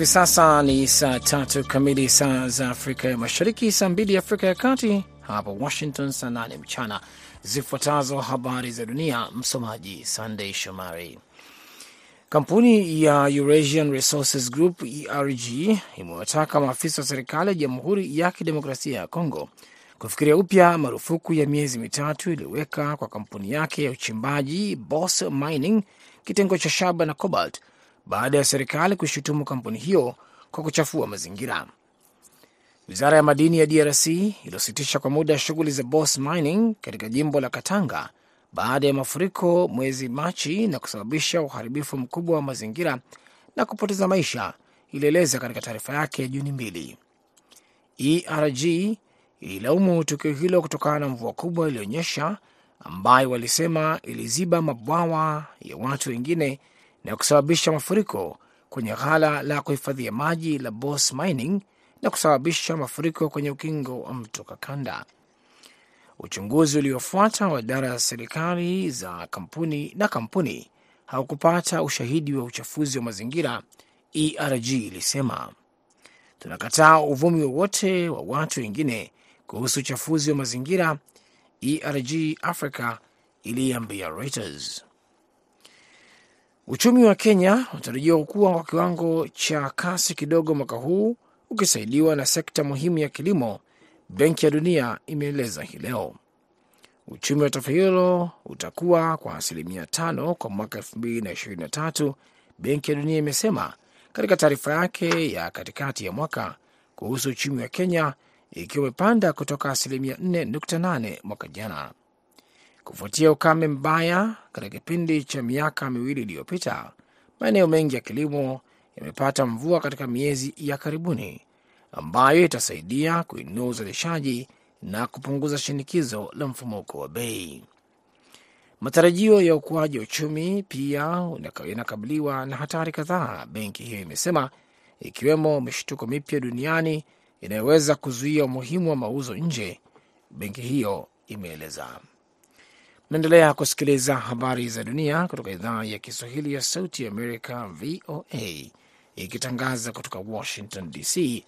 Hivi sasa ni saa tatu kamili saa za Afrika ya Mashariki, saa mbili Afrika ya Kati, hapa Washington saa nane mchana. Zifuatazo habari za dunia, msomaji Sandey Shomari. Kampuni ya Eurasian Resources Group ERG imewataka maafisa wa serikali ya Jamhuri ya Kidemokrasia ya Kongo kufikiria upya marufuku ya miezi mitatu iliyoweka kwa kampuni yake ya uchimbaji Boss Mining kitengo cha shaba na cobalt baada ya serikali kushutumu kampuni hiyo kwa kuchafua mazingira. Wizara ya madini ya DRC iliyositisha kwa muda shughuli za Boss Mining katika jimbo la Katanga baada ya mafuriko mwezi Machi na kusababisha uharibifu mkubwa wa mazingira na kupoteza maisha, ilieleza katika taarifa yake ya Juni mbili. ERG ililaumu tukio hilo kutokana na mvua kubwa iliyonyesha ambayo walisema iliziba mabwawa ya watu wengine na kusababisha mafuriko kwenye ghala la kuhifadhia maji la Boss Mining na kusababisha mafuriko kwenye ukingo wa mto Kakanda. Uchunguzi uliofuata wa idara za serikali za kampuni na kampuni haukupata ushahidi wa uchafuzi wa mazingira, ERG ilisema. Tunakataa uvumi wowote wa watu wengine kuhusu uchafuzi wa mazingira, ERG Africa iliambia Reuters. Uchumi wa Kenya unatarajiwa kukua kwa kiwango cha kasi kidogo mwaka huu ukisaidiwa na sekta muhimu ya kilimo, Benki ya Dunia imeeleza hii leo. Uchumi wa taifa hilo utakuwa kwa asilimia tano kwa mwaka elfu mbili na ishirini na tatu, Benki ya Dunia imesema katika taarifa yake ya katikati ya mwaka kuhusu uchumi wa Kenya, ikiwa imepanda kutoka asilimia 4.8 mwaka jana kufuatia ukame mbaya katika kipindi cha miaka miwili iliyopita. Maeneo mengi ya kilimo yamepata mvua katika miezi ya karibuni, ambayo itasaidia kuinua uzalishaji na kupunguza shinikizo la mfumuko wa bei. Matarajio ya ukuaji wa uchumi pia yanakabiliwa na hatari kadhaa, benki hiyo imesema, ikiwemo mishtuko mipya duniani inayoweza kuzuia umuhimu wa mauzo nje, benki hiyo imeeleza. Naendelea kusikiliza habari za dunia kutoka idhaa ya Kiswahili ya Sauti ya Amerika, VOA, ikitangaza kutoka Washington DC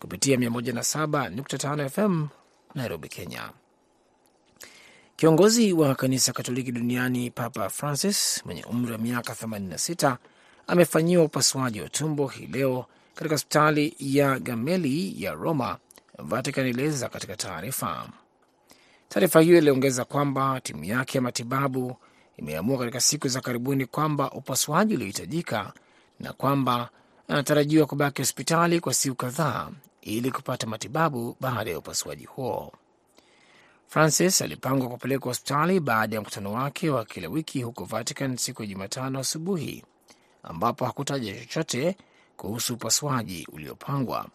kupitia 107.5 FM Nairobi, Kenya. Kiongozi wa kanisa Katoliki duniani Papa Francis mwenye umri wa miaka 86 amefanyiwa upasuaji wa tumbo hii leo katika hospitali ya Gameli ya Roma, Vatican ilieleza katika taarifa. Taarifa hiyo iliongeza kwamba timu yake ya matibabu imeamua katika siku za karibuni kwamba upasuaji uliohitajika na kwamba anatarajiwa kubaki hospitali kwa siku kadhaa ili kupata matibabu baada ya upasuaji huo. Francis alipangwa kupelekwa hospitali baada ya mkutano wake wa kila wiki huko Vatican siku ya Jumatano asubuhi, ambapo hakutaja chochote kuhusu upasuaji uliopangwa.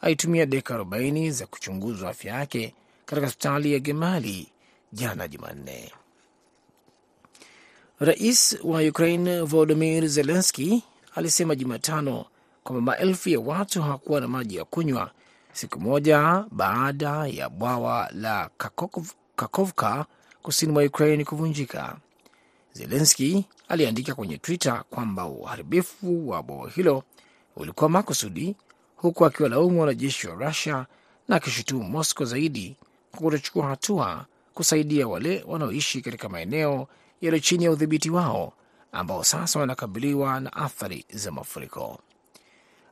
Alitumia dakika 40 za kuchunguzwa afya yake katika hospitali ya Gemali jana Jumanne. Rais wa Ukraine Volodimir Zelenski alisema Jumatano kwamba maelfu ya watu hawakuwa na maji ya kunywa siku moja baada ya bwawa la Kakov, Kakovka kusini mwa Ukraine kuvunjika. Zelenski aliandika kwenye Twitter kwamba uharibifu wa bwawa hilo ulikuwa makusudi, huku akiwalaumu wanajeshi wa Rusia na akishutumu Moscow zaidi kwa kutochukua hatua kusaidia wale wanaoishi katika maeneo yaliyo chini ya udhibiti wao ambao sasa wanakabiliwa na athari za mafuriko.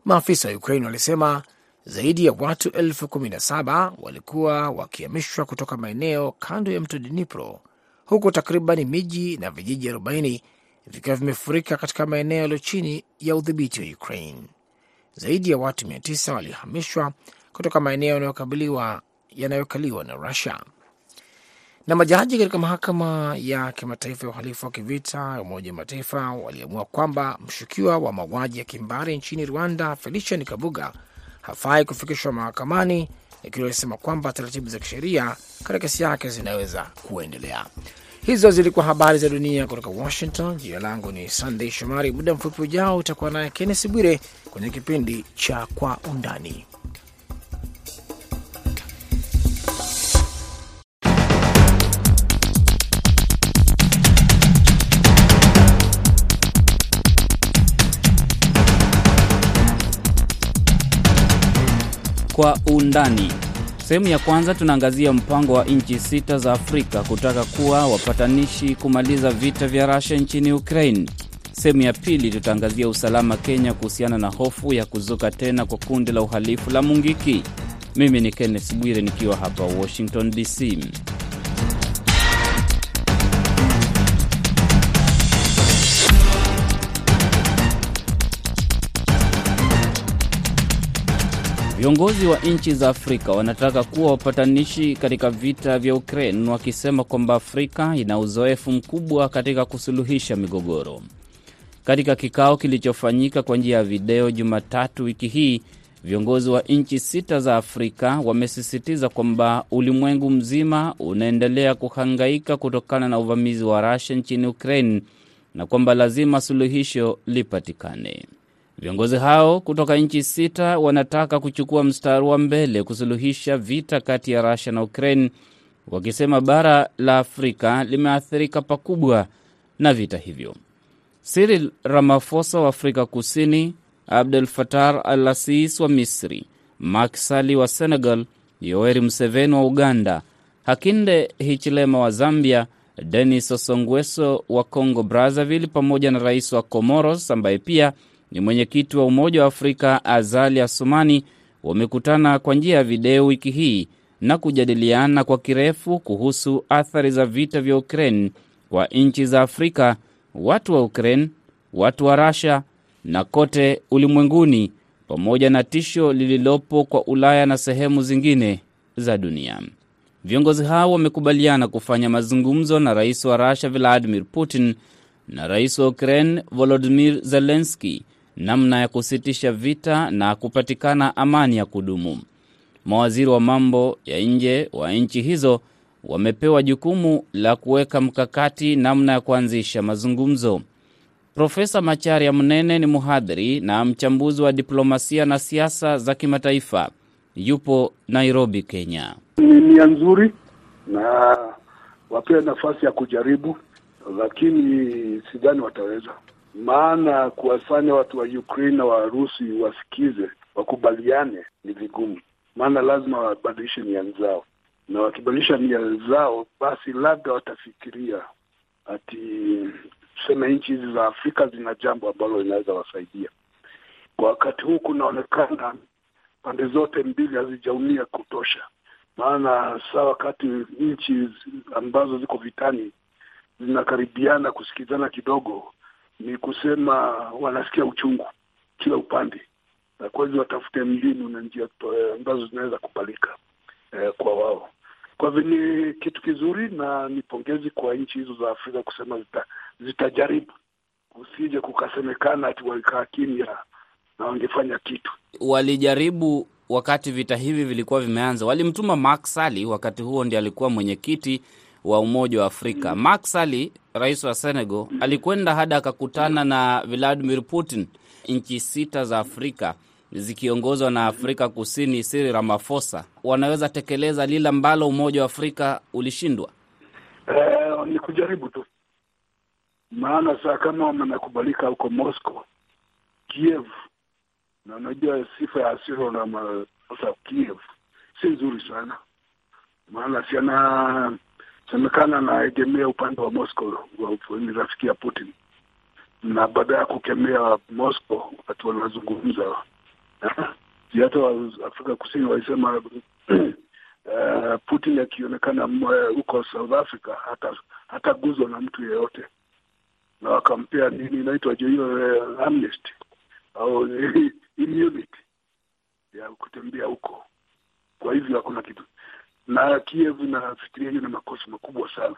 Maafisa wa Ukraine walisema zaidi ya watu elfu kumi na saba walikuwa wakihamishwa kutoka maeneo kando ya mto Dnipro, huku takriban miji na vijiji 40 vikiwa vimefurika katika maeneo yaliyo chini ya udhibiti wa Ukraine. Zaidi ya watu 900 walihamishwa kutoka maeneo yanayokabiliwa yanayokaliwa na Rusia. Na majaji katika mahakama ya kimataifa ya uhalifu wa kivita ya Umoja wa Mataifa waliamua kwamba mshukiwa wa mauaji ya kimbari nchini Rwanda Felician Kabuga hafai kufikishwa mahakamani, ikiwa walisema kwamba taratibu za kisheria katika kesi yake zinaweza kuendelea. Hizo zilikuwa habari za dunia kutoka Washington. Jina langu ni Sandey Shomari. Muda mfupi ujao utakuwa naye Kennes Bwire kwenye kipindi cha Kwa Undani. Kwa undani. Sehemu ya kwanza tunaangazia mpango wa nchi sita za Afrika kutaka kuwa wapatanishi kumaliza vita vya Russia nchini Ukraine. Sehemu ya pili tutaangazia usalama Kenya kuhusiana na hofu ya kuzuka tena kwa kundi la uhalifu la Mungiki. Mimi ni Kenneth Bwire nikiwa hapa Washington DC. Viongozi wa nchi za Afrika wanataka kuwa wapatanishi katika vita vya Ukraine, wakisema kwamba Afrika ina uzoefu mkubwa katika kusuluhisha migogoro. Katika kikao kilichofanyika kwa njia ya video Jumatatu wiki hii, viongozi wa nchi sita za Afrika wamesisitiza kwamba ulimwengu mzima unaendelea kuhangaika kutokana na uvamizi wa Russia nchini Ukraine na kwamba lazima suluhisho lipatikane. Viongozi hao kutoka nchi sita wanataka kuchukua mstari wa mbele kusuluhisha vita kati ya Russia na Ukraine, wakisema bara la Afrika limeathirika pakubwa na vita hivyo. Cyril Ramaphosa wa Afrika Kusini, Abdel Fattah al-Sisi wa Misri, Macky Sall wa Senegal, Yoweri Museveni wa Uganda, Hakainde Hichilema wa Zambia, Denis Sassou wa Congo Brazzaville, pamoja na rais wa Comoros ambaye pia ni mwenyekiti wa Umoja wa Afrika Azali Asumani wamekutana kwa njia ya video wiki hii na kujadiliana kwa kirefu kuhusu athari za vita vya Ukraine kwa nchi za Afrika, watu wa Ukraine, watu wa Russia na kote ulimwenguni, pamoja na tisho lililopo kwa Ulaya na sehemu zingine za dunia. Viongozi hao wamekubaliana kufanya mazungumzo na rais wa Russia Vladimir Putin na rais wa Ukraine Volodymyr Zelensky namna ya kusitisha vita na kupatikana amani ya kudumu. Mawaziri wa mambo ya nje wa nchi hizo wamepewa jukumu la kuweka mkakati namna ya kuanzisha mazungumzo. Profesa Macharia Mnene ni mhadhiri na mchambuzi wa diplomasia na siasa za kimataifa, yupo Nairobi, Kenya. Ni nia nzuri na wapewe nafasi ya kujaribu, lakini sidhani wataweza maana kuwafanya watu wa Ukraine na Warusi wasikize wakubaliane ni vigumu, maana lazima wabadilishe nia zao, na wakibadilisha nia zao, basi labda watafikiria ati tuseme nchi hizi za Afrika zina jambo ambalo linaweza wasaidia. Kwa wakati huu kunaonekana pande zote mbili hazijaumia kutosha, maana saa wakati nchi ambazo ziko vitani zinakaribiana kusikizana kidogo ni kusema wanasikia uchungu kila upande, na kwa hivyo watafute mbinu na njia ambazo zinaweza kubalika eh, kwa wao. Kwa hivyo ni kitu kizuri na ni pongezi kwa nchi hizo za Afrika kusema zita, zitajaribu, usije kukasemekana ati walikaa kimya na wangefanya kitu. Walijaribu wakati vita hivi vilikuwa vimeanza, walimtuma Macky Sall, wakati huo ndiye alikuwa mwenyekiti wa Umoja wa Afrika. Macky Sall, rais wa Senegal, alikwenda hadi akakutana na Vladimir Putin. Nchi sita za Afrika zikiongozwa na Afrika Kusini, Cyril Ramaphosa, wanaweza tekeleza lile ambalo Umoja wa Afrika ulishindwa. Eh, ni kujaribu tu, maana saa kama wamekubalika huko Moscow, Kiev, na unajua sifa ya Cyril Ramaphosa Kiev si nzuri sana, maana siana semekana anaegemea upande wa Moscow, ni rafiki ya Putin, na baada ya kukemea Moscow wakati wanazungumza, hata Afrika Kusini walisema uh, Putin akionekana huko South Africa hata hataguzwa na mtu yeyote, na wakampea nini inaitwa hiyo uh, amnesty au immunity ya kutembea huko. Kwa hivyo hakuna kitu na Kiev nafikiria hiyo ni makosa makubwa sana,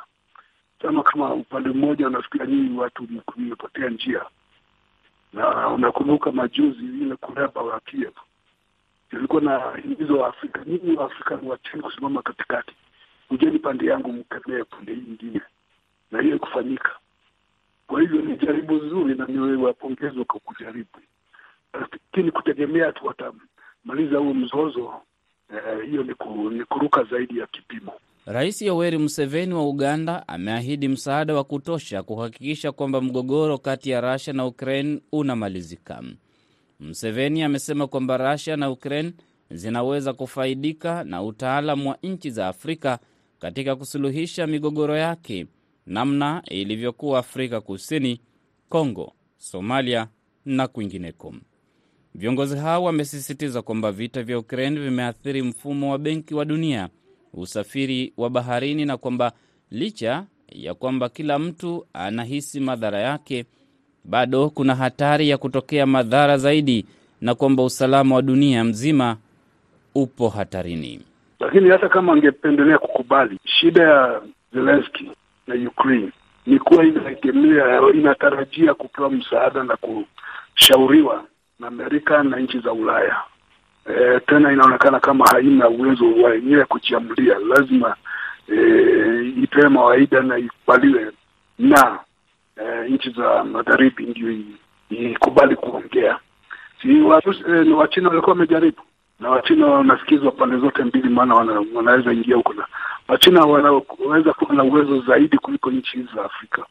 kama kama upande mmoja unafikiria nyinyi watu mmepotea njia, na unakumbuka majuzi ile kureba wa Kiev. Ilikuwa na hizo Afrika, nyinyi wa Afrika wacheni kusimama katikati, ujeni pande yangu, mkemee pande hii nyingine, na hiyo kufanyika. Kwa hivyo ni jaribu zuri na ni wapongezwa kwa kujaribu, lakini kutegemea tu watamaliza huo mzozo hiyo uh, ni, ku, ni kuruka zaidi ya kipimo. Rais Yoweri Museveni wa Uganda ameahidi msaada wa kutosha kuhakikisha kwamba mgogoro kati ya Russia na Ukraine unamalizika. Museveni amesema kwamba Russia na Ukraine zinaweza kufaidika na utaalamu wa nchi za Afrika katika kusuluhisha migogoro yake, namna ilivyokuwa Afrika Kusini, Kongo, Somalia na kwingineko. Viongozi hao wamesisitiza kwamba vita vya Ukraine vimeathiri mfumo wa benki wa dunia, usafiri wa baharini, na kwamba licha ya kwamba kila mtu anahisi madhara yake, bado kuna hatari ya kutokea madhara zaidi, na kwamba usalama wa dunia mzima upo hatarini. Lakini hata kama angependelea kukubali, shida ya Zelenski na Ukraine ni kuwa inaegemea, inatarajia kupewa msaada na kushauriwa na Amerika na nchi za Ulaya. E, tena inaonekana kama haina uwezo wa yenyewe kujiamulia, lazima e, ipewe mawaida na ikubaliwe na e, nchi za magharibi ndio ikubali kuongea. Si Wachina walikuwa wamejaribu na Wachina wanasikizwa pande zote mbili, maana wana, wanaweza ingia huko, na Wachina wanaweza kuwa na uwezo zaidi kuliko nchi za Afrika,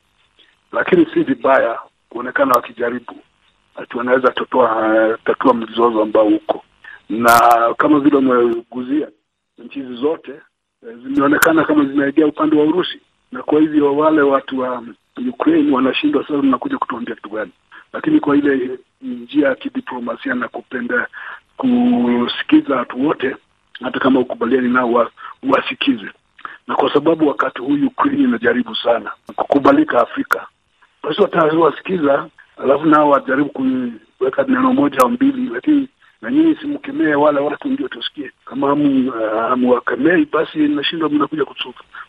lakini si vibaya kuonekana wakijaribu ati wanaweza tatua tatua mzozo ambao uko na kama vile umeguzia, nchi hizi zote zimeonekana kama zinaegea upande wa Urusi, na kwa hivyo wale watu wa Ukraine wanashindwa sasa, mnakuja kutuambia kitu gani? Lakini kwa ile njia ya kidiplomasia na kupenda kusikiza watu wote, hata kama ukubaliani nao wa, wasikize. Na kwa sababu wakati huu Ukraine inajaribu sana kukubalika Afrika, basi watawasikiza, alafu nao wajaribu kuweka neno moja au mbili, lakini na nyinyi simkemee wale watu ndio tusikie. Kama hamuwakemei, basi nashindwa mnakuja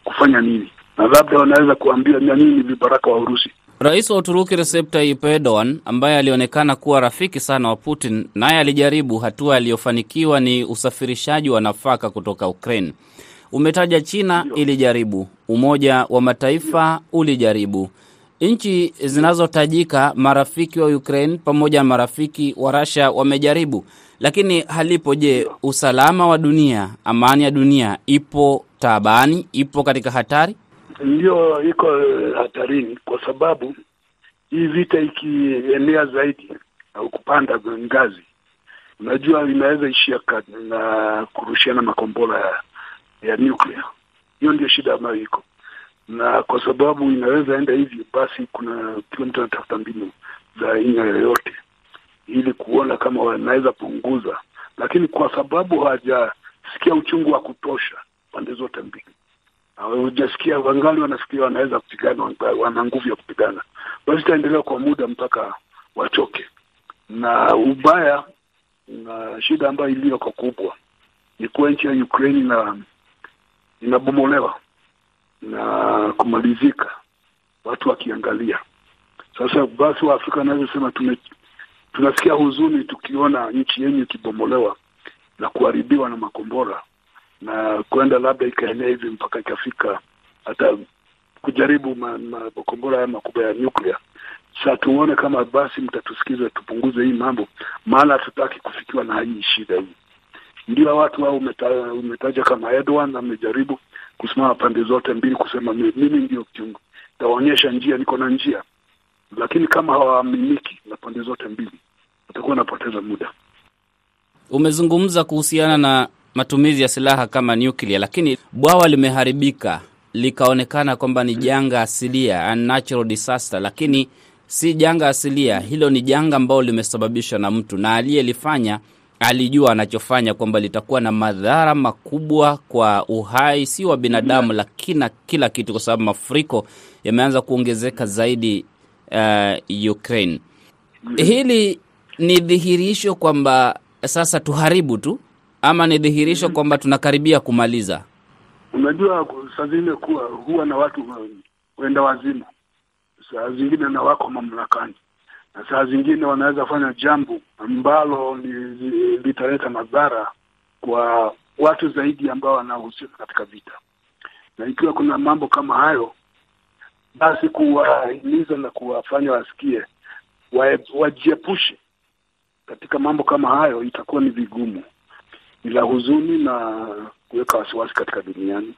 kufanya nini? Na labda wanaweza kuambia na nini vibaraka wa Urusi. Rais wa Uturuki Recep Tayyip Erdogan ambaye alionekana kuwa rafiki sana wa Putin, naye alijaribu. Hatua aliyofanikiwa ni usafirishaji wa nafaka kutoka Ukraine. Umetaja China ilijaribu, Umoja wa Mataifa ulijaribu, nchi zinazotajika marafiki wa Ukraine pamoja na marafiki wa Russia wamejaribu, lakini halipo. Je, usalama wa dunia, amani ya dunia ipo taabani, ipo katika hatari? Ndiyo, iko hatarini, kwa sababu hii vita ikienea zaidi au kupanda ngazi, unajua inaweza ishia na kurushiana makombora ya, ya nuclear. Hiyo ndio shida ambayo iko na kwa sababu inaweza enda hivyo, basi kuna kila mtu anatafuta mbinu za aina yoyote ili kuona kama wanaweza punguza, lakini kwa sababu hawajasikia uchungu wa kutosha pande zote mbili, hawajasikia, wangali wanafikiria wanaweza kupigana, wana nguvu ya kupigana, basi itaendelea kwa muda mpaka wachoke. Na ubaya na shida ambayo iliyoko kubwa ni kuwa nchi ya Ukraine ina inabomolewa na kumalizika, watu wakiangalia. Sasa basi Waafrika wanavyosema, sema tunasikia huzuni tukiona nchi yenyu ikibomolewa na kuharibiwa na makombora na kwenda labda ikaenea hivi mpaka ikafika hata kujaribu makombora haya makubwa ya nyuklia. Sasa tuone kama basi mtatusikiza tupunguze hii mambo, maana hatutaki kufikiwa na hii shida hii. Ndio watu hao umeta, umetaja kama Erdogan amejaribu kusimama pande zote mbili kusema mimi ndio kiungo, tawaonyesha njia, niko na njia, lakini kama hawaaminiki na pande zote mbili watakuwa wanapoteza muda. Umezungumza kuhusiana na matumizi ya silaha kama nuclear, lakini bwawa limeharibika likaonekana kwamba ni janga asilia, unnatural disaster, lakini si janga asilia. Hilo ni janga ambalo limesababishwa na mtu, na aliyelifanya alijua anachofanya, kwamba litakuwa na madhara makubwa kwa uhai, si wa binadamu, lakini kila kitu, kwa sababu mafuriko yameanza kuongezeka zaidi uh, Ukraine. Hili ni dhihirisho kwamba sasa tuharibu tu ama ni dhihirisho kwamba tunakaribia kumaliza? Unajua, saa zingine kuwa huwa na watu wenda wazima, saa zingine na wako mamlakani, na saa zingine wanaweza fanya jambo ambalo litaleta madhara kwa watu zaidi ambao wanahusika katika vita, na ikiwa kuna mambo kama hayo, basi kuwahimiza na kuwafanya wasikie wajiepushe katika mambo kama hayo itakuwa ni vigumu, ni la huzuni na kuweka wasiwasi katika duniani.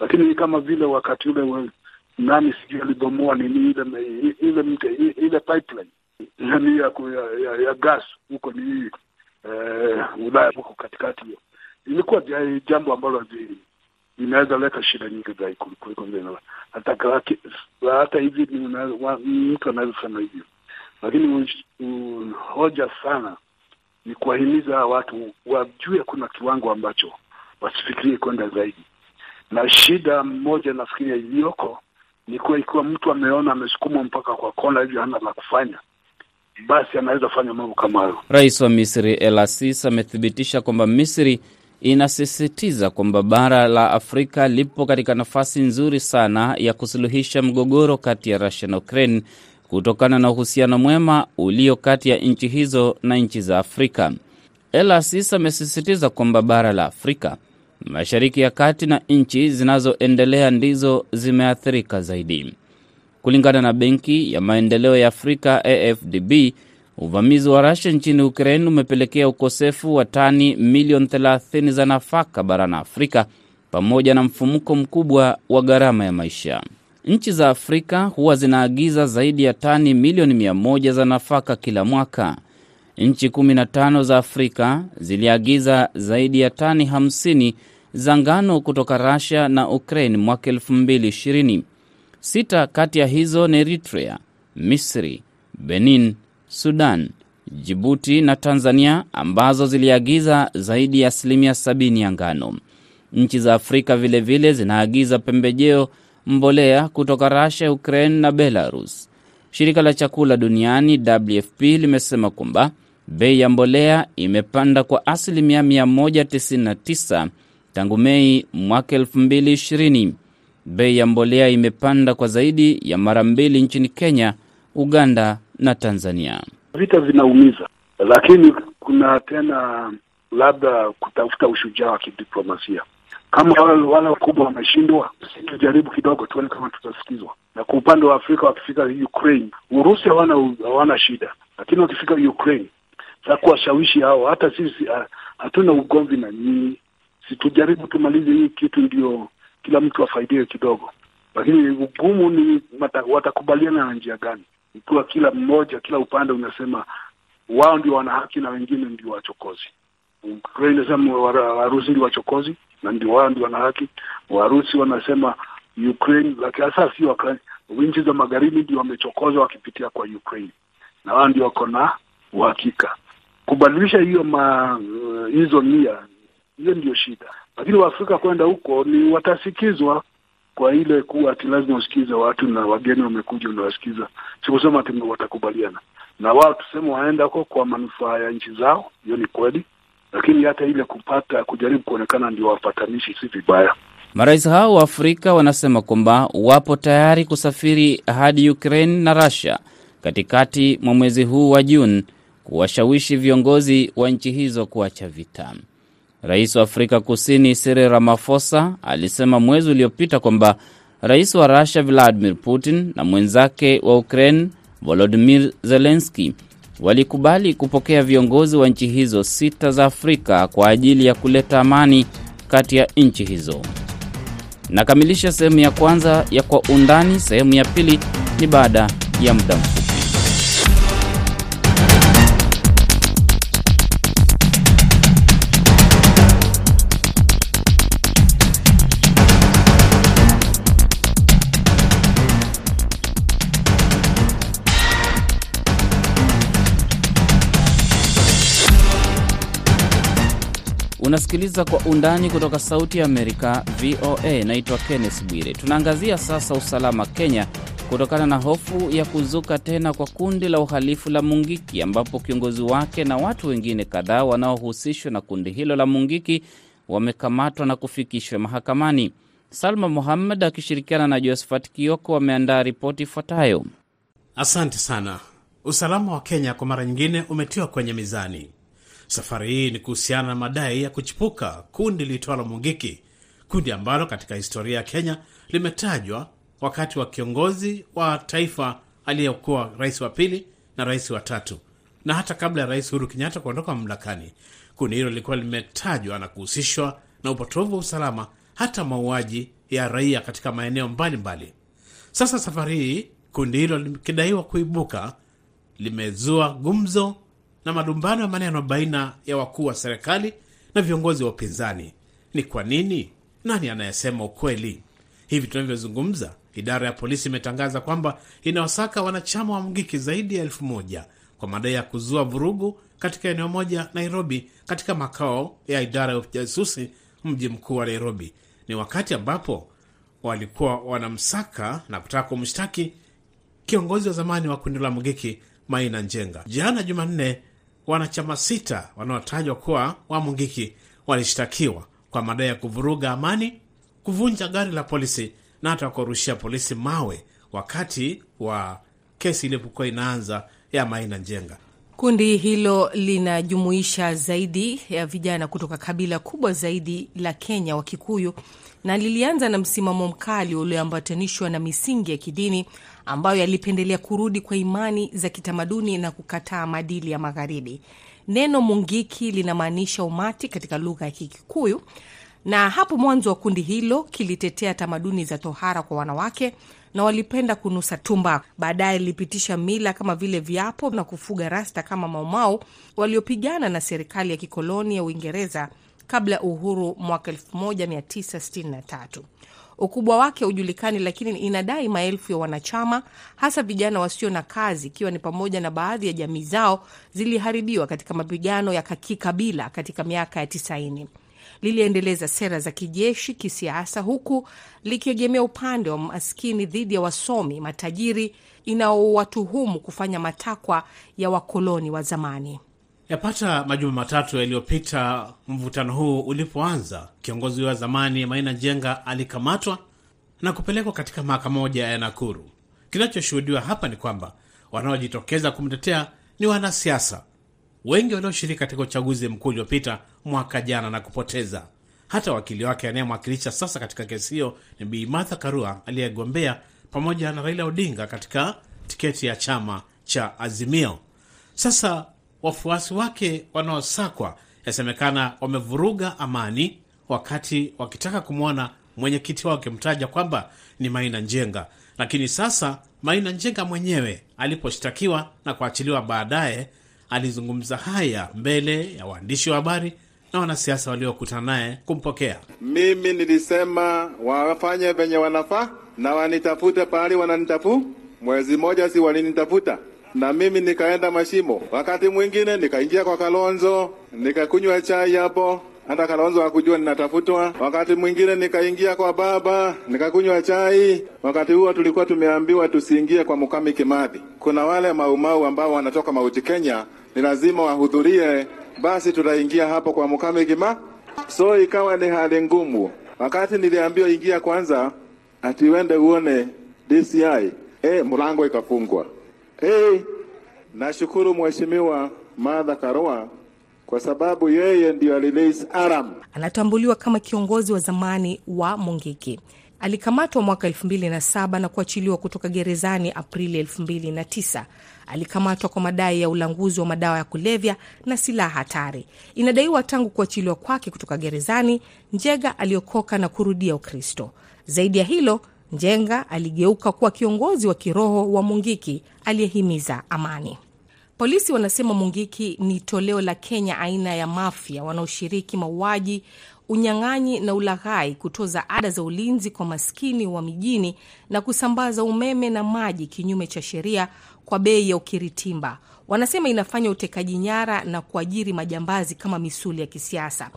Lakini kama vile wakati ule nani sijui alibomoa nini ile ile pipeline yani ya, ya, ya, ya gas huko ni eh, Ulaya huko katikati, hiyo. Ilikuwa jambo ambalo inaweza leta shida nyingi zaidi kuliko vile hata hata hivi mtu anaweza sema hivyo, lakini hoja sana ni kuwahimiza watu wajue kuna kiwango ambacho wasifikirie kwenda zaidi, na shida moja nafikiria iliyoko ni kuwa ikiwa mtu ameona amesukumwa mpaka kwa kona hivyo hana la kufanya, basi anaweza fanya mambo kama hayo. Rais wa Misri El Sisi amethibitisha kwamba Misri inasisitiza kwamba bara la Afrika lipo katika nafasi nzuri sana ya kusuluhisha mgogoro kati ya Russia na Ukraine kutokana na uhusiano mwema ulio kati ya nchi hizo na nchi za Afrika. El Asis amesisitiza kwamba bara la Afrika, Mashariki ya Kati na nchi zinazoendelea ndizo zimeathirika zaidi. Kulingana na Benki ya Maendeleo ya Afrika AFDB, uvamizi wa Russia nchini Ukraine umepelekea ukosefu wa tani milioni 30 za nafaka barani Afrika pamoja na mfumuko mkubwa wa gharama ya maisha. Nchi za Afrika huwa zinaagiza zaidi ya tani milioni mia moja za nafaka kila mwaka. Nchi 15 za Afrika ziliagiza zaidi ya tani 50 za ngano kutoka Russia na Ukraine mwaka 2020. Sita kati ya hizo ni Eritrea, Misri, Benin, Sudan, Jibuti na Tanzania ambazo ziliagiza zaidi ya asilimia 70 ya ngano. Nchi za Afrika vilevile vile zinaagiza pembejeo mbolea kutoka Russia, Ukraine na Belarus. Shirika la chakula duniani WFP limesema kwamba bei ya mbolea imepanda kwa asilimia 199 tangu Mei mwaka 2020. Bei ya mbolea imepanda kwa zaidi ya mara mbili nchini Kenya, Uganda na Tanzania. Vita vinaumiza, lakini kuna tena labda kutafuta ushujaa wa kidiplomasia kama wale wakubwa wameshindwa, tujaribu kidogo, tuone kama tutasikizwa. Na kwa upande wa Afrika, wakifika Ukraine, Urusi hawana hawana shida, lakini wakifika Ukraine za kuwashawishi hao, hata sisi hatuna ugomvi na nyinyi, situjaribu tumalize hii kitu, ndio kila mtu afaidie kidogo. Lakini ugumu ni mata, watakubaliana na njia gani? Ikiwa kila mmoja, kila upande unasema wao ndio wana haki na wengine ndio wachokozi. Ukraine inasema Warusi ndio wachokozi na ndio wao ndio wana haki. Warusi wanasema Ukraine, lakini hasa si nchi za magharibi ndio wamechokozwa wakipitia kwa Ukraine, na wao ndio wako na uhakika kubadilisha hiyo ma hizo nia. Hiyo ndio shida, lakini Waafrika kwenda huko ni watasikizwa kwa ile kuwa ati lazima usikize watu na wageni wamekuja unawasikiza. Sikusema ati watakubaliana na wao, tuseme waenda huko kwa manufaa ya nchi zao, hiyo ni kweli lakini hata ile kupata kujaribu kuonekana ndio wapatanishi si vibaya. Marais hao wa Afrika wanasema kwamba wapo tayari kusafiri hadi Ukraine na Russia katikati mwa mwezi huu wa Juni kuwashawishi viongozi wa nchi hizo kuacha vita. Rais wa Afrika Kusini Cyril Ramaphosa alisema mwezi uliopita kwamba rais wa Russia Vladimir Putin na mwenzake wa Ukraine Volodymyr Zelensky walikubali kupokea viongozi wa nchi hizo sita za Afrika kwa ajili ya kuleta amani kati ya nchi hizo. Nakamilisha sehemu ya kwanza ya Kwa Undani. Sehemu ya pili ni baada ya muda mfupi. Unasikiliza Kwa Undani kutoka Sauti ya Amerika, VOA. Naitwa Kenneth Bwire. Tunaangazia sasa usalama Kenya kutokana na hofu ya kuzuka tena kwa kundi la uhalifu la Mungiki, ambapo kiongozi wake na watu wengine kadhaa wanaohusishwa na kundi hilo la Mungiki wamekamatwa na kufikishwa mahakamani. Salma Muhammad akishirikiana na Josephat Kioko wameandaa ripoti ifuatayo. Asante sana. Usalama wa Kenya kwa mara nyingine umetiwa kwenye mizani. Safari hii ni kuhusiana na madai ya kuchipuka kundi liitwalo Mungiki, kundi ambalo katika historia ya Kenya limetajwa wakati wa kiongozi wa taifa aliyekuwa rais wa pili na rais wa tatu, na hata kabla ya Rais Uhuru Kenyatta kuondoka mamlakani. Kundi hilo lilikuwa limetajwa na kuhusishwa na upotovu wa usalama, hata mauaji ya raia katika maeneo mbalimbali. Sasa safari hii kundi hilo likidaiwa kuibuka limezua gumzo na malumbano ya maneno baina ya wakuu wa serikali na viongozi wa upinzani. Ni kwa nini? Nani anayesema ukweli? Hivi tunavyozungumza, idara ya polisi imetangaza kwamba inawasaka wanachama wa Mungiki zaidi ya elfu moja kwa madai ya kuzua vurugu katika eneo moja Nairobi, katika makao ya idara ya ujasusi mji mkuu wa Nairobi. Ni wakati ambapo walikuwa wanamsaka na kutaka kumshtaki kiongozi wa zamani wa kundi la Mungiki Maina Njenga. Jana Jumanne, wanachama sita wanaotajwa kuwa wa Mungiki walishtakiwa kwa madai ya kuvuruga amani, kuvunja gari la polisi na hata kuwarushia polisi mawe wakati wa kesi ilipokuwa inaanza ya Maina Njenga. Kundi hilo linajumuisha zaidi ya vijana kutoka kabila kubwa zaidi la Kenya, wa Kikuyu, na lilianza na msimamo mkali ulioambatanishwa na misingi ya kidini ambayo yalipendelea kurudi kwa imani za kitamaduni na kukataa maadili ya Magharibi. Neno Mungiki linamaanisha umati katika lugha ya Kikikuyu, na hapo mwanzo wa kundi hilo kilitetea tamaduni za tohara kwa wanawake na walipenda kunusa tumba. Baadaye lilipitisha mila kama vile viapo na kufuga rasta kama Maumau waliopigana na serikali ya kikoloni ya Uingereza kabla ya uhuru mwaka 1963. Ukubwa wake haujulikani, lakini inadai maelfu ya wanachama, hasa vijana wasio na kazi, ikiwa ni pamoja na baadhi ya jamii zao ziliharibiwa katika mapigano ya kikabila katika miaka ya tisaini. Liliendeleza sera za kijeshi, kisiasa, huku likiegemea upande wa maskini dhidi ya wasomi matajiri, inaowatuhumu kufanya matakwa ya wakoloni wa zamani. Yapata majuma matatu yaliyopita, mvutano huu ulipoanza, kiongozi wa zamani Maina Njenga alikamatwa na kupelekwa katika mahakama moja ya Nakuru. Kinachoshuhudiwa hapa ni kwamba wanaojitokeza kumtetea ni wanasiasa wengi walioshiriki katika uchaguzi mkuu uliopita mwaka jana na kupoteza. Hata wakili wake anayemwakilisha sasa katika kesi hiyo ni Bi Martha Karua aliyegombea pamoja na Raila Odinga katika tiketi ya chama cha Azimio. Sasa wafuasi wake wanaosakwa yasemekana wamevuruga amani wakati wakitaka kumwona mwenyekiti wao wakimtaja kwamba ni Maina Njenga. Lakini sasa Maina Njenga mwenyewe aliposhtakiwa na kuachiliwa baadaye alizungumza haya mbele ya waandishi wa habari na wanasiasa waliokutana naye kumpokea. Mimi nilisema wafanye venye wanafaa na wanitafute pahali wananitafu. Mwezi mmoja si walinitafuta na mimi nikaenda Mashimo, wakati mwingine nikaingia kwa Kalonzo nikakunywa chai hapo, hata Kalonzo hakujua ninatafutwa. Wakati mwingine nikaingia kwa baba nikakunywa chai. Wakati huo tulikuwa tumeambiwa tusiingie kwa Mukami Kimathi. Kuna wale maumau ambao wanatoka Mauti Kenya, ni lazima wahudhurie, basi tutaingia hapo kwa Mukami Kima. So ikawa ni hali ngumu. Wakati niliambiwa ingia kwanza, ati uone DCI, eh, mlango ikafungwa. Hey, nashukuru Mheshimiwa Martha Karua kwa sababu yeye ndio alirelease Aram. Anatambuliwa kama kiongozi wa zamani wa Mungiki. Alikamatwa mwaka 2007 na kuachiliwa kutoka gerezani Aprili 2009. Alikamatwa kwa madai ya ulanguzi wa madawa ya kulevya na silaha hatari. Inadaiwa tangu kuachiliwa kwake kutoka gerezani, Njega aliokoka na kurudia Ukristo. Zaidi ya hilo Njenga aligeuka kuwa kiongozi wa kiroho wa Mungiki aliyehimiza amani. Polisi wanasema Mungiki ni toleo la Kenya aina ya mafia wanaoshiriki mauaji, unyang'anyi na ulaghai, kutoza ada za ulinzi kwa maskini wa mijini na kusambaza umeme na maji kinyume cha sheria kwa bei ya ukiritimba. Wanasema inafanya utekaji nyara na kuajiri majambazi kama misuli ya kisiasa.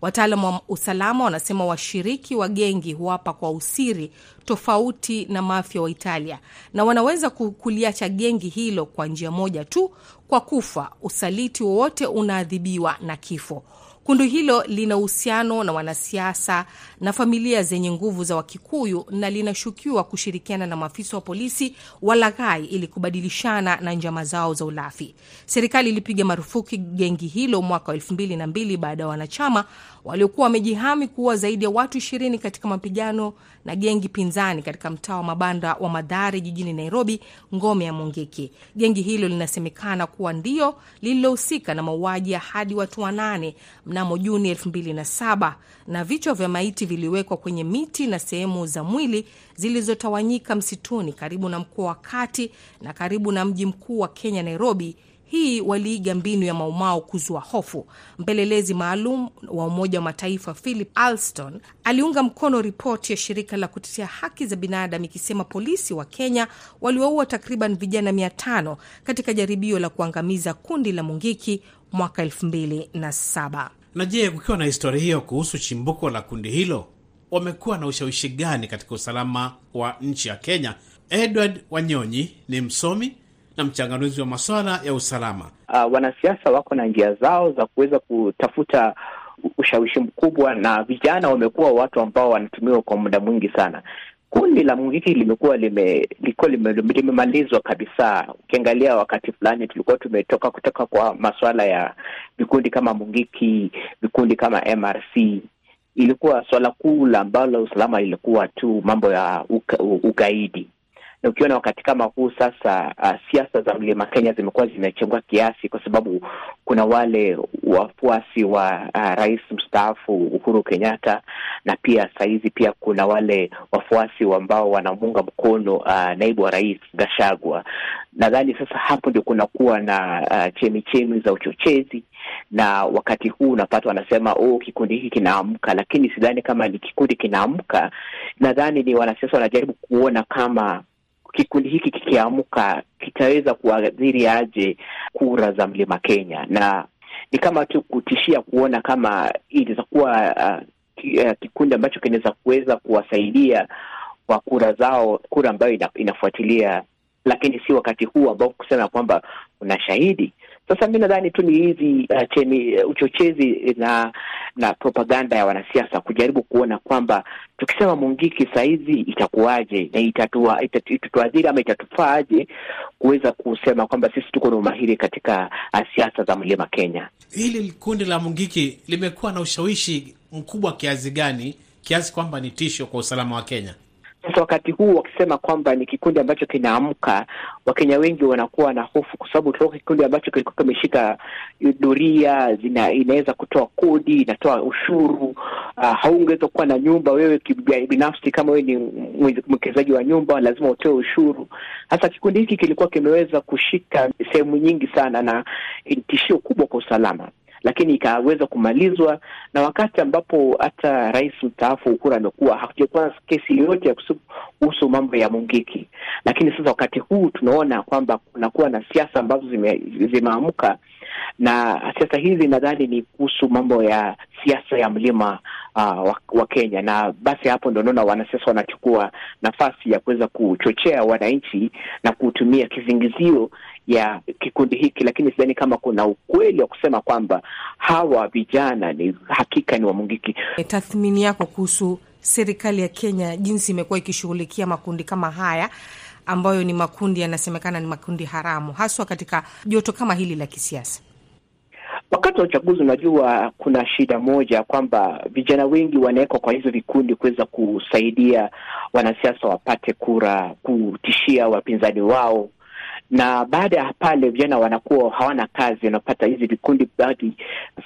Wataalam wa usalama wanasema washiriki wa gengi huwapa kwa usiri, tofauti na mafia wa Italia, na wanaweza kuliacha gengi hilo kwa njia moja tu, kwa kufa. Usaliti wowote unaadhibiwa na kifo. Kundi hilo lina uhusiano na wanasiasa na familia zenye nguvu za Wakikuyu na linashukiwa kushirikiana na maafisa wa polisi walaghai ili kubadilishana na njama zao za ulafi. Serikali ilipiga marufuku gengi hilo mwaka wa elfu mbili na mbili baada ya wanachama waliokuwa wamejihami kuua zaidi ya watu ishirini katika mapigano na gengi pinzani katika mtaa wa mabanda wa Madhari jijini Nairobi, ngome ya Mungiki. Gengi hilo linasemekana kuwa ndio lililohusika na mauaji ya hadi watu wanane mnamo Juni 2007 na vichwa vya maiti viliwekwa kwenye miti na sehemu za mwili zilizotawanyika msituni karibu na mkoa wa Kati na karibu na mji mkuu wa Kenya, Nairobi. Hii waliiga mbinu ya Maumau kuzua hofu. Mpelelezi maalum wa Umoja wa Mataifa Philip Alston aliunga mkono ripoti ya shirika la kutetea haki za binadamu ikisema polisi wa Kenya waliwaua takriban vijana mia tano katika jaribio la kuangamiza kundi la Mungiki mwaka elfu mbili na saba. Na je, kukiwa na historia hiyo kuhusu chimbuko la kundi hilo, wamekuwa na ushawishi gani katika usalama wa nchi ya Kenya? Edward Wanyonyi ni msomi na mchanganuzi wa masuala ya usalama. Uh, wanasiasa wako na njia zao za kuweza kutafuta ushawishi mkubwa, na vijana wamekuwa watu ambao wanatumiwa kwa muda mwingi sana. Kundi la Mungiki limekuwa lime, likuwa lime, limemalizwa kabisa. Ukiangalia wakati fulani tulikuwa tumetoka kutoka kwa masuala ya vikundi kama Mungiki, vikundi kama MRC. Ilikuwa swala kuu la ambalo usalama lilikuwa tu mambo ya uka, ugaidi na ukiona wakati kama huu sasa, uh, siasa za mlima Kenya zimekuwa zimechengua kiasi, kwa sababu kuna wale wafuasi wa uh, rais mstaafu Uhuru Kenyatta, na pia sahizi pia kuna wale wafuasi ambao wanamuunga mkono uh, naibu wa rais Gashagwa. Nadhani sasa hapo ndio kunakuwa na uh, chemichemi za uchochezi na wakati huu unapata wanasema oh, kikundi hiki kinaamka, lakini sidhani kama ni kikundi kinaamka. Nadhani ni wanasiasa wanajaribu kuona kama kikundi hiki kikiamka kitaweza kuadhiri aje kura za mlima Kenya, na ni kama tu kutishia kuona kama inaweza kuwa uh, kikundi ambacho kinaweza kuweza kuwasaidia kwa kura zao, kura ambayo ina, inafuatilia, lakini si wakati huu ambao kusema kwamba kuna shahidi. Sasa mi nadhani tu ni hizi uh, chemi uh, uchochezi na na propaganda ya wanasiasa kujaribu kuona kwamba tukisema Mungiki sahizi itakuwaje na itatua itatuadhiri ama itatufaaje kuweza kusema kwamba sisi tuko na umahiri katika uh, siasa za mlima Kenya. Hili kundi la Mungiki limekuwa na ushawishi mkubwa kiasi gani, kiasi kwamba ni tisho kwa usalama wa Kenya? Sasa wakati huu wakisema kwamba ni kikundi ambacho kinaamka, Wakenya wengi wanakuwa na hofu, kwa sababu toka kikundi ambacho kilikuwa kimeshika doria zina, inaweza kutoa kodi, inatoa ushuru. Uh, haungeweza kuwa na nyumba wewe binafsi, kama wewe ni mwekezaji wa nyumba, lazima utoe ushuru. Sasa kikundi hiki kilikuwa kimeweza kushika sehemu nyingi sana, na tishio kubwa kwa usalama lakini ikaweza kumalizwa na wakati ambapo hata rais mstaafu Uhuru amekuwa hakujakuwa kesi yoyote ya kuhusu mambo ya Mungiki. Lakini sasa wakati huu tunaona kwamba kunakuwa na siasa ambazo zime, zimeamka na siasa hizi nadhani ni kuhusu mambo ya siasa ya mlima uh, wa, wa Kenya, na basi hapo ndo naona wanasiasa wanachukua nafasi ya kuweza kuchochea wananchi na kutumia kizingizio ya kikundi hiki, lakini sidhani kama kuna ukweli wa kusema kwamba hawa vijana ni hakika ni Wamungiki. Tathmini yako kuhusu serikali ya Kenya jinsi imekuwa ikishughulikia makundi kama haya ambayo ni makundi yanasemekana ni makundi haramu, haswa katika joto kama hili la kisiasa? Wakati wa uchaguzi, unajua kuna shida moja kwamba vijana wengi wanawekwa kwa hizo vikundi kuweza kusaidia wanasiasa wapate kura, kutishia wapinzani wao na baada ya pale vijana wanakuwa hawana kazi, wanapata hizi vikundi, badi,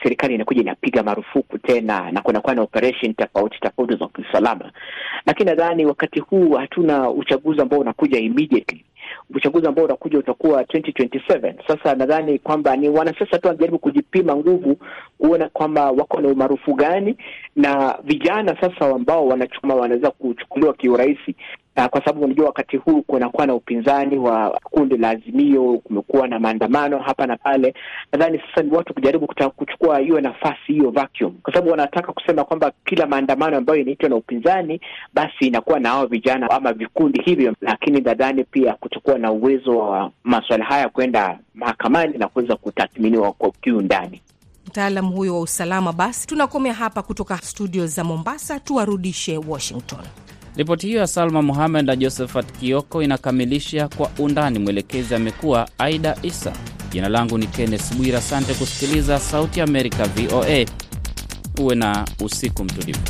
serikali inakuja inapiga marufuku tena, na kunakuwa na operation tofauti tofauti za kiusalama. Lakini nadhani wakati huu hatuna uchaguzi ambao unakuja immediately. Uchaguzi ambao unakuja utakuwa 2027. Sasa nadhani kwamba ni wanasiasa tu wanajaribu kujipima nguvu, kuona kwamba wako na umaarufu gani, na vijana sasa ambao wanachuma wanaweza kuchukuliwa kiurahisi Uh, kwa sababu unajua wakati huu kunakuwa na upinzani wa kundi la Azimio, kumekuwa na maandamano hapa na pale. Nadhani sasa ni watu kujaribu kuchukua hiyo nafasi hiyo vacuum, kwa sababu wanataka kusema kwamba kila maandamano ambayo inaitwa na upinzani basi inakuwa na hao vijana ama vikundi hivyo, lakini nadhani pia kutokuwa na uwezo wa maswala haya kwenda mahakamani na kuweza kutathminiwa kwa kiundani. Mtaalam huyo wa usalama. Basi tunakomea hapa kutoka studio za Mombasa, tuwarudishe Washington. Ripoti hiyo ya Salma Muhamed na Josephat Kioko inakamilisha Kwa Undani. Mwelekezi amekuwa Aida Isa. Jina langu ni Kenneth Bwira. Asante kusikiliza Sauti ya Amerika, VOA. Uwe na usiku mtulivu.